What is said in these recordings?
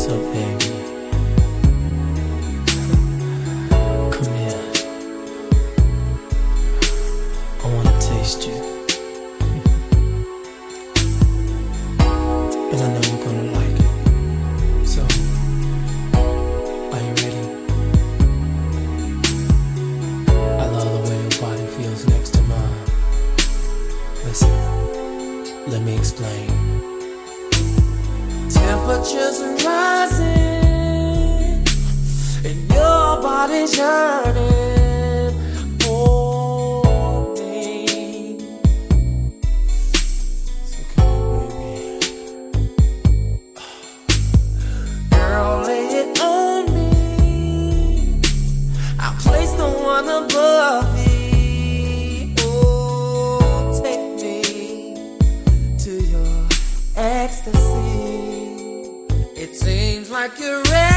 also, baby. Come here. I wanna taste you. temperatures rising and your body's yearning for me. So come with girl, lay it on me. I place the one above thee. Oh, take me to your ecstasy like you're ready.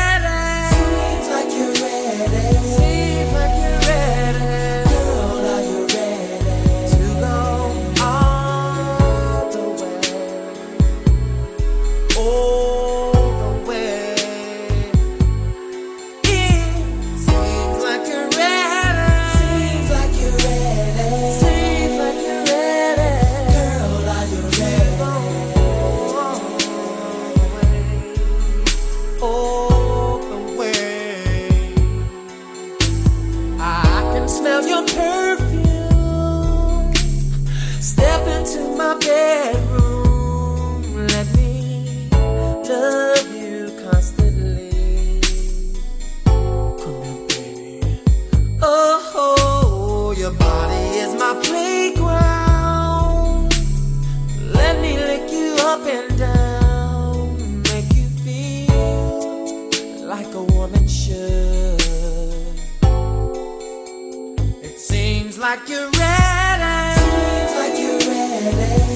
my playground. Let me lick you up and down, make you feel like a woman should. It seems like you're ready. Seems like you're ready.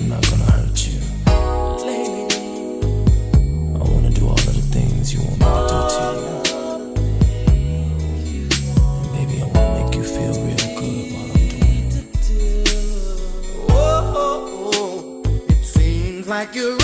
not gonna hurt you. I wanna do all of the things you want me to do to you. And baby, I wanna make you feel real good while I'm doing it. Oh, it seems like you're.